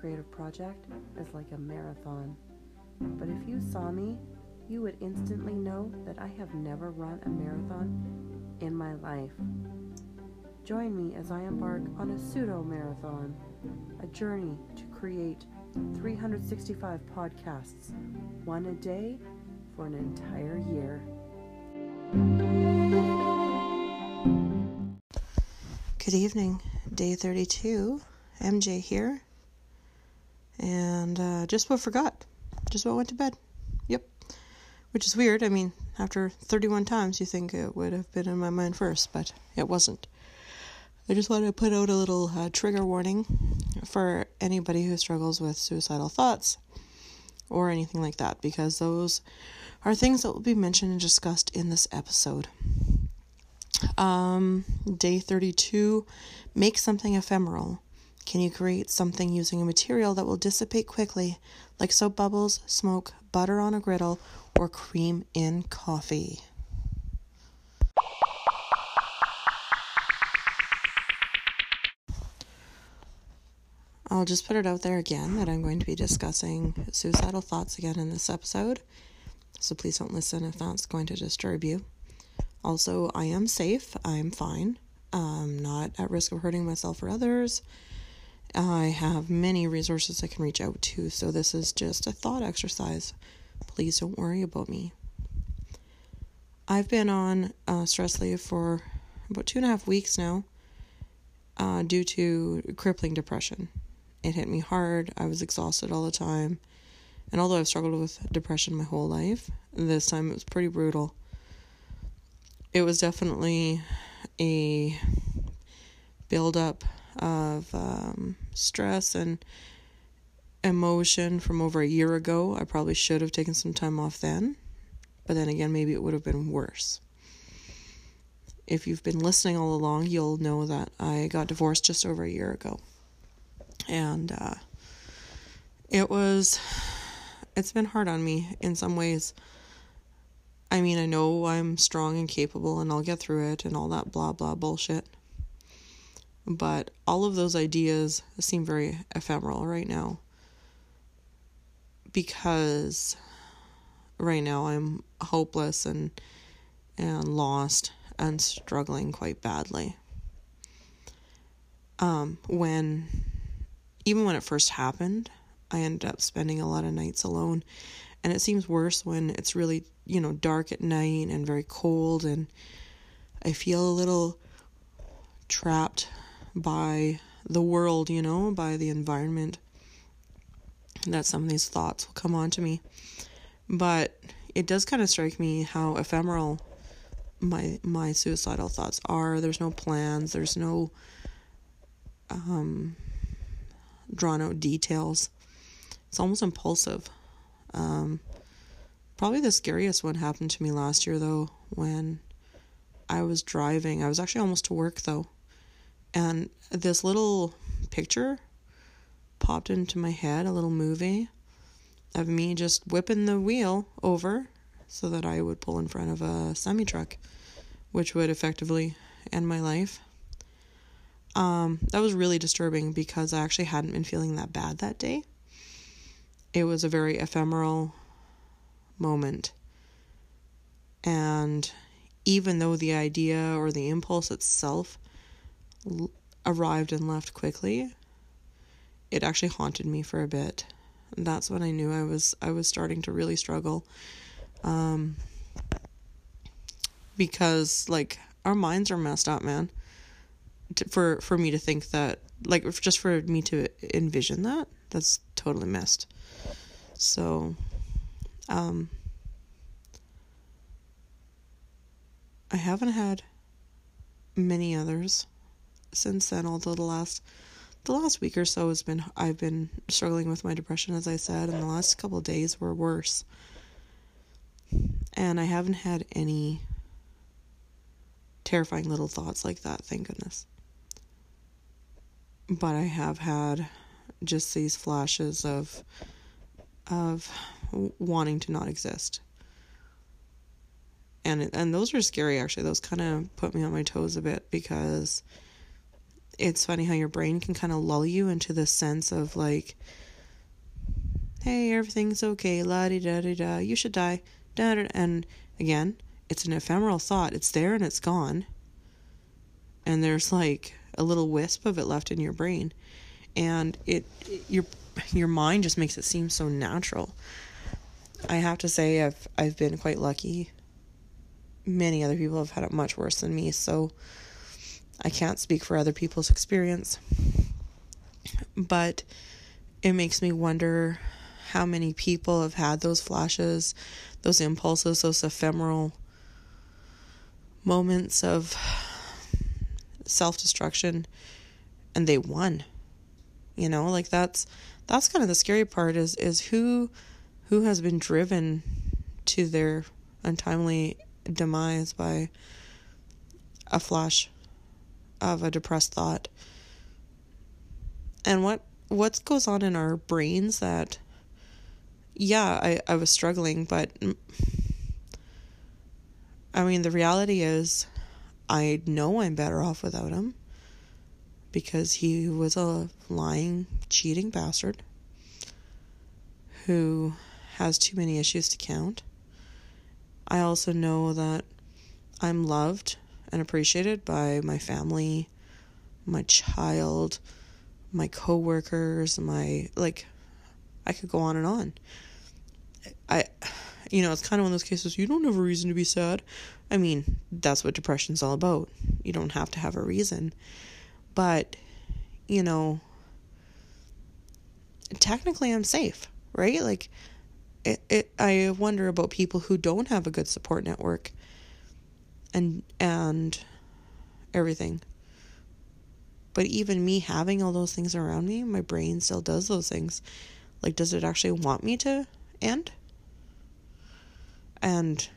creative project is like a marathon. But if you saw me, you would instantly know that I have never run a marathon in my life. Join me as I embark on a pseudo marathon, a journey to create 365 podcasts, one a day for an entire year. Good evening, day 32. MJ here. And uh, just what forgot. Just what went to bed. Yep. Which is weird. I mean, after 31 times, you think it would have been in my mind first, but it wasn't. I just wanted to put out a little uh, trigger warning for anybody who struggles with suicidal thoughts or anything like that, because those are things that will be mentioned and discussed in this episode. Um, day 32 Make something ephemeral. Can you create something using a material that will dissipate quickly, like soap bubbles, smoke, butter on a griddle, or cream in coffee? I'll just put it out there again that I'm going to be discussing suicidal thoughts again in this episode. So please don't listen if that's going to disturb you. Also, I am safe. I'm fine. I'm not at risk of hurting myself or others. I have many resources I can reach out to, so this is just a thought exercise. Please don't worry about me. I've been on uh, stress leave for about two and a half weeks now uh, due to crippling depression. It hit me hard. I was exhausted all the time. And although I've struggled with depression my whole life, this time it was pretty brutal. It was definitely a buildup of um, stress and emotion from over a year ago. I probably should have taken some time off then, but then again, maybe it would have been worse. If you've been listening all along, you'll know that I got divorced just over a year ago and uh, it was it's been hard on me in some ways i mean i know i'm strong and capable and i'll get through it and all that blah blah bullshit but all of those ideas seem very ephemeral right now because right now i'm hopeless and and lost and struggling quite badly um when even when it first happened, I ended up spending a lot of nights alone. And it seems worse when it's really, you know, dark at night and very cold and I feel a little trapped by the world, you know, by the environment. That some of these thoughts will come on to me. But it does kind of strike me how ephemeral my my suicidal thoughts are. There's no plans, there's no um drawn out details. It's almost impulsive. Um, probably the scariest one happened to me last year, though, when I was driving. I was actually almost to work, though. And this little picture popped into my head, a little movie of me just whipping the wheel over so that I would pull in front of a semi truck, which would effectively end my life. Um, that was really disturbing because I actually hadn't been feeling that bad that day. It was a very ephemeral moment. And even though the idea or the impulse itself l- arrived and left quickly, it actually haunted me for a bit. And that's when I knew I was I was starting to really struggle. Um, because like our minds are messed up, man for for me to think that like just for me to envision that that's totally missed so um i haven't had many others since then although the last the last week or so has been i've been struggling with my depression as i said and the last couple days were worse and i haven't had any terrifying little thoughts like that thank goodness but I have had just these flashes of of wanting to not exist. And and those are scary actually. Those kind of put me on my toes a bit because it's funny how your brain can kind of lull you into this sense of like, hey, everything's okay, la di da di da, you should die, da da. And again, it's an ephemeral thought. It's there and it's gone. And there's like a little wisp of it left in your brain, and it, it your your mind just makes it seem so natural. I have to say, I've I've been quite lucky. Many other people have had it much worse than me, so I can't speak for other people's experience. But it makes me wonder how many people have had those flashes, those impulses, those ephemeral moments of self destruction and they won. You know, like that's that's kind of the scary part is is who who has been driven to their untimely demise by a flash of a depressed thought. And what what goes on in our brains that yeah, I, I was struggling, but I mean, the reality is, I know I'm better off without him because he was a lying, cheating bastard who has too many issues to count. I also know that I'm loved and appreciated by my family, my child, my coworkers, my like I could go on and on. I you know, it's kind of one of those cases you don't have a reason to be sad. I mean, that's what depression's all about. You don't have to have a reason. But, you know, technically I'm safe, right? Like it, it I wonder about people who don't have a good support network and and everything. But even me having all those things around me, my brain still does those things. Like does it actually want me to end? And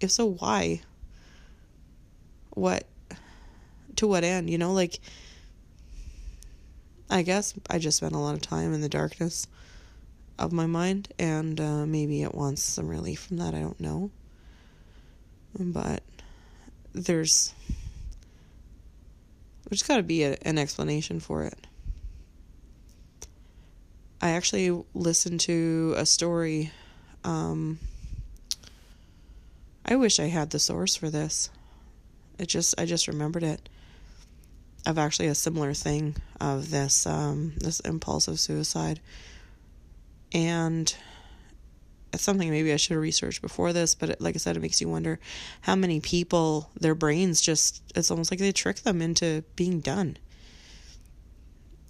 if so, why? What? To what end? You know, like, I guess I just spent a lot of time in the darkness of my mind, and uh, maybe it wants some relief from that. I don't know. But there's there's got to be a, an explanation for it. I actually listened to a story um, I wish I had the source for this. It just I just remembered it of actually a similar thing of this um, this impulsive suicide, and it's something maybe I should have researched before this. But it, like I said, it makes you wonder how many people their brains just it's almost like they trick them into being done.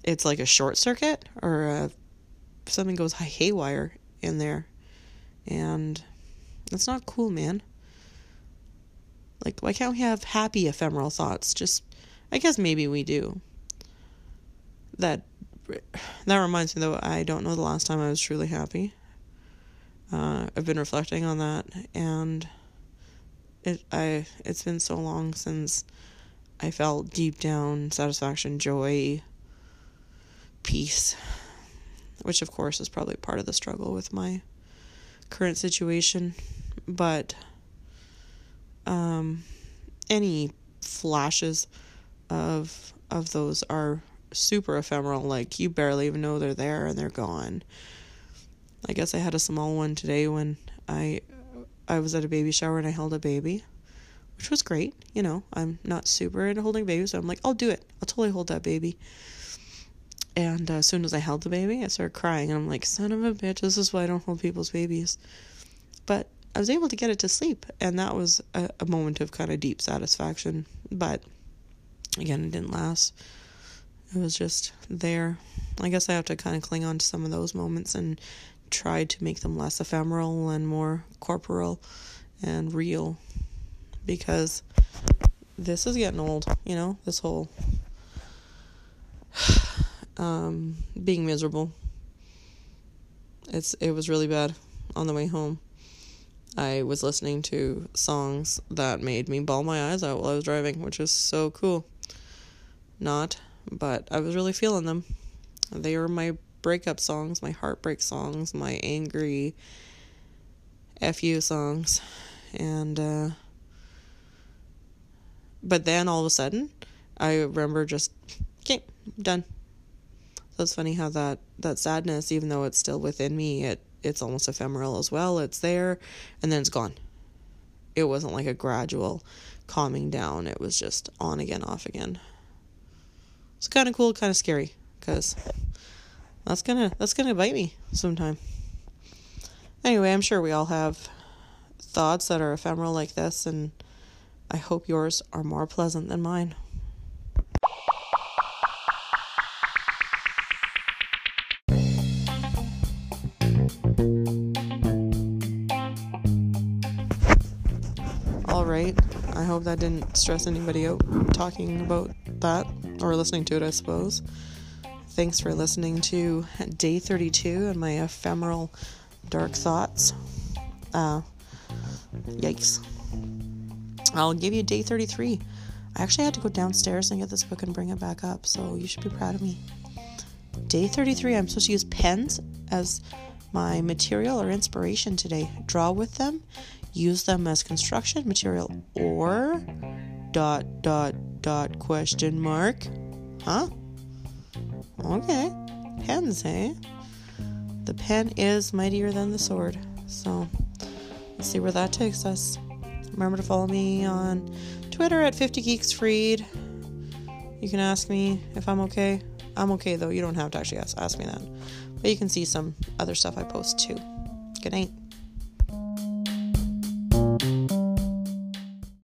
It's like a short circuit or a, something goes haywire in there, and that's not cool, man. Like, why can't we have happy ephemeral thoughts? Just, I guess maybe we do. That that reminds me though. I don't know the last time I was truly happy. Uh, I've been reflecting on that, and it I it's been so long since I felt deep down satisfaction, joy, peace, which of course is probably part of the struggle with my current situation, but um, any flashes of of those are super ephemeral. Like you barely even know they're there and they're gone. I guess I had a small one today when I I was at a baby shower and I held a baby, which was great. You know, I'm not super into holding babies, so I'm like, I'll do it. I'll totally hold that baby. And uh, as soon as I held the baby, I started crying, and I'm like, son of a bitch, this is why I don't hold people's babies. But I was able to get it to sleep, and that was a, a moment of kind of deep satisfaction. But again, it didn't last. It was just there. I guess I have to kind of cling on to some of those moments and try to make them less ephemeral and more corporal and real because this is getting old, you know, this whole um, being miserable. It's it was really bad on the way home. I was listening to songs that made me bawl my eyes out while I was driving, which is so cool. Not, but I was really feeling them. They were my breakup songs, my heartbreak songs, my angry FU songs. And, uh, but then all of a sudden, I remember just Okay, done. So it's funny how that that sadness, even though it's still within me, it it's almost ephemeral as well. It's there, and then it's gone. It wasn't like a gradual calming down. It was just on again, off again. It's kind of cool, kind of scary, because that's gonna that's gonna bite me sometime. Anyway, I'm sure we all have thoughts that are ephemeral like this, and I hope yours are more pleasant than mine. All right. I hope that didn't stress anybody out talking about that or listening to it, I suppose. Thanks for listening to day 32 and my ephemeral dark thoughts. Uh, yikes. I'll give you day 33. I actually had to go downstairs and get this book and bring it back up, so you should be proud of me. Day 33, I'm supposed to use pens as my material or inspiration today. Draw with them, use them as construction material, or dot dot dot question mark. Huh? Okay. Pens, hey? The pen is mightier than the sword. So let's see where that takes us. Remember to follow me on Twitter at 50 Geeks Freed. You can ask me if I'm okay. I'm okay though. You don't have to actually ask, ask me that. But you can see some other stuff I post too. Good night.